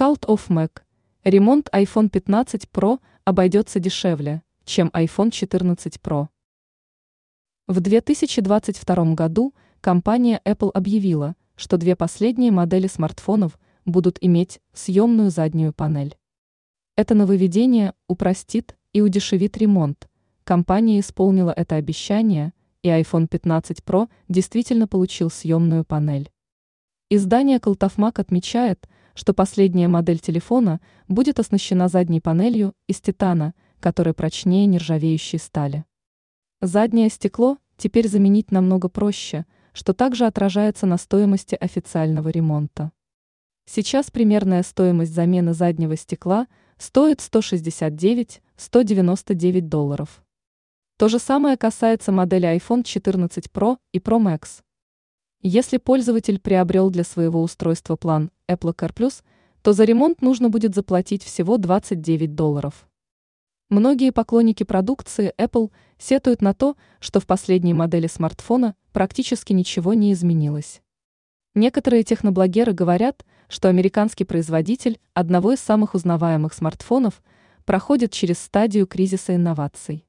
Cult of Mac. Ремонт iPhone 15 Pro обойдется дешевле, чем iPhone 14 Pro. В 2022 году компания Apple объявила, что две последние модели смартфонов будут иметь съемную заднюю панель. Это нововведение упростит и удешевит ремонт. Компания исполнила это обещание, и iPhone 15 Pro действительно получил съемную панель. Издание Колтафмак отмечает, что последняя модель телефона будет оснащена задней панелью из титана, которая прочнее нержавеющей стали. Заднее стекло теперь заменить намного проще, что также отражается на стоимости официального ремонта. Сейчас примерная стоимость замены заднего стекла стоит 169-199 долларов. То же самое касается модели iPhone 14 Pro и Pro Max. Если пользователь приобрел для своего устройства план Apple Car Plus, то за ремонт нужно будет заплатить всего 29 долларов. Многие поклонники продукции Apple сетуют на то, что в последней модели смартфона практически ничего не изменилось. Некоторые техноблогеры говорят, что американский производитель одного из самых узнаваемых смартфонов проходит через стадию кризиса инноваций.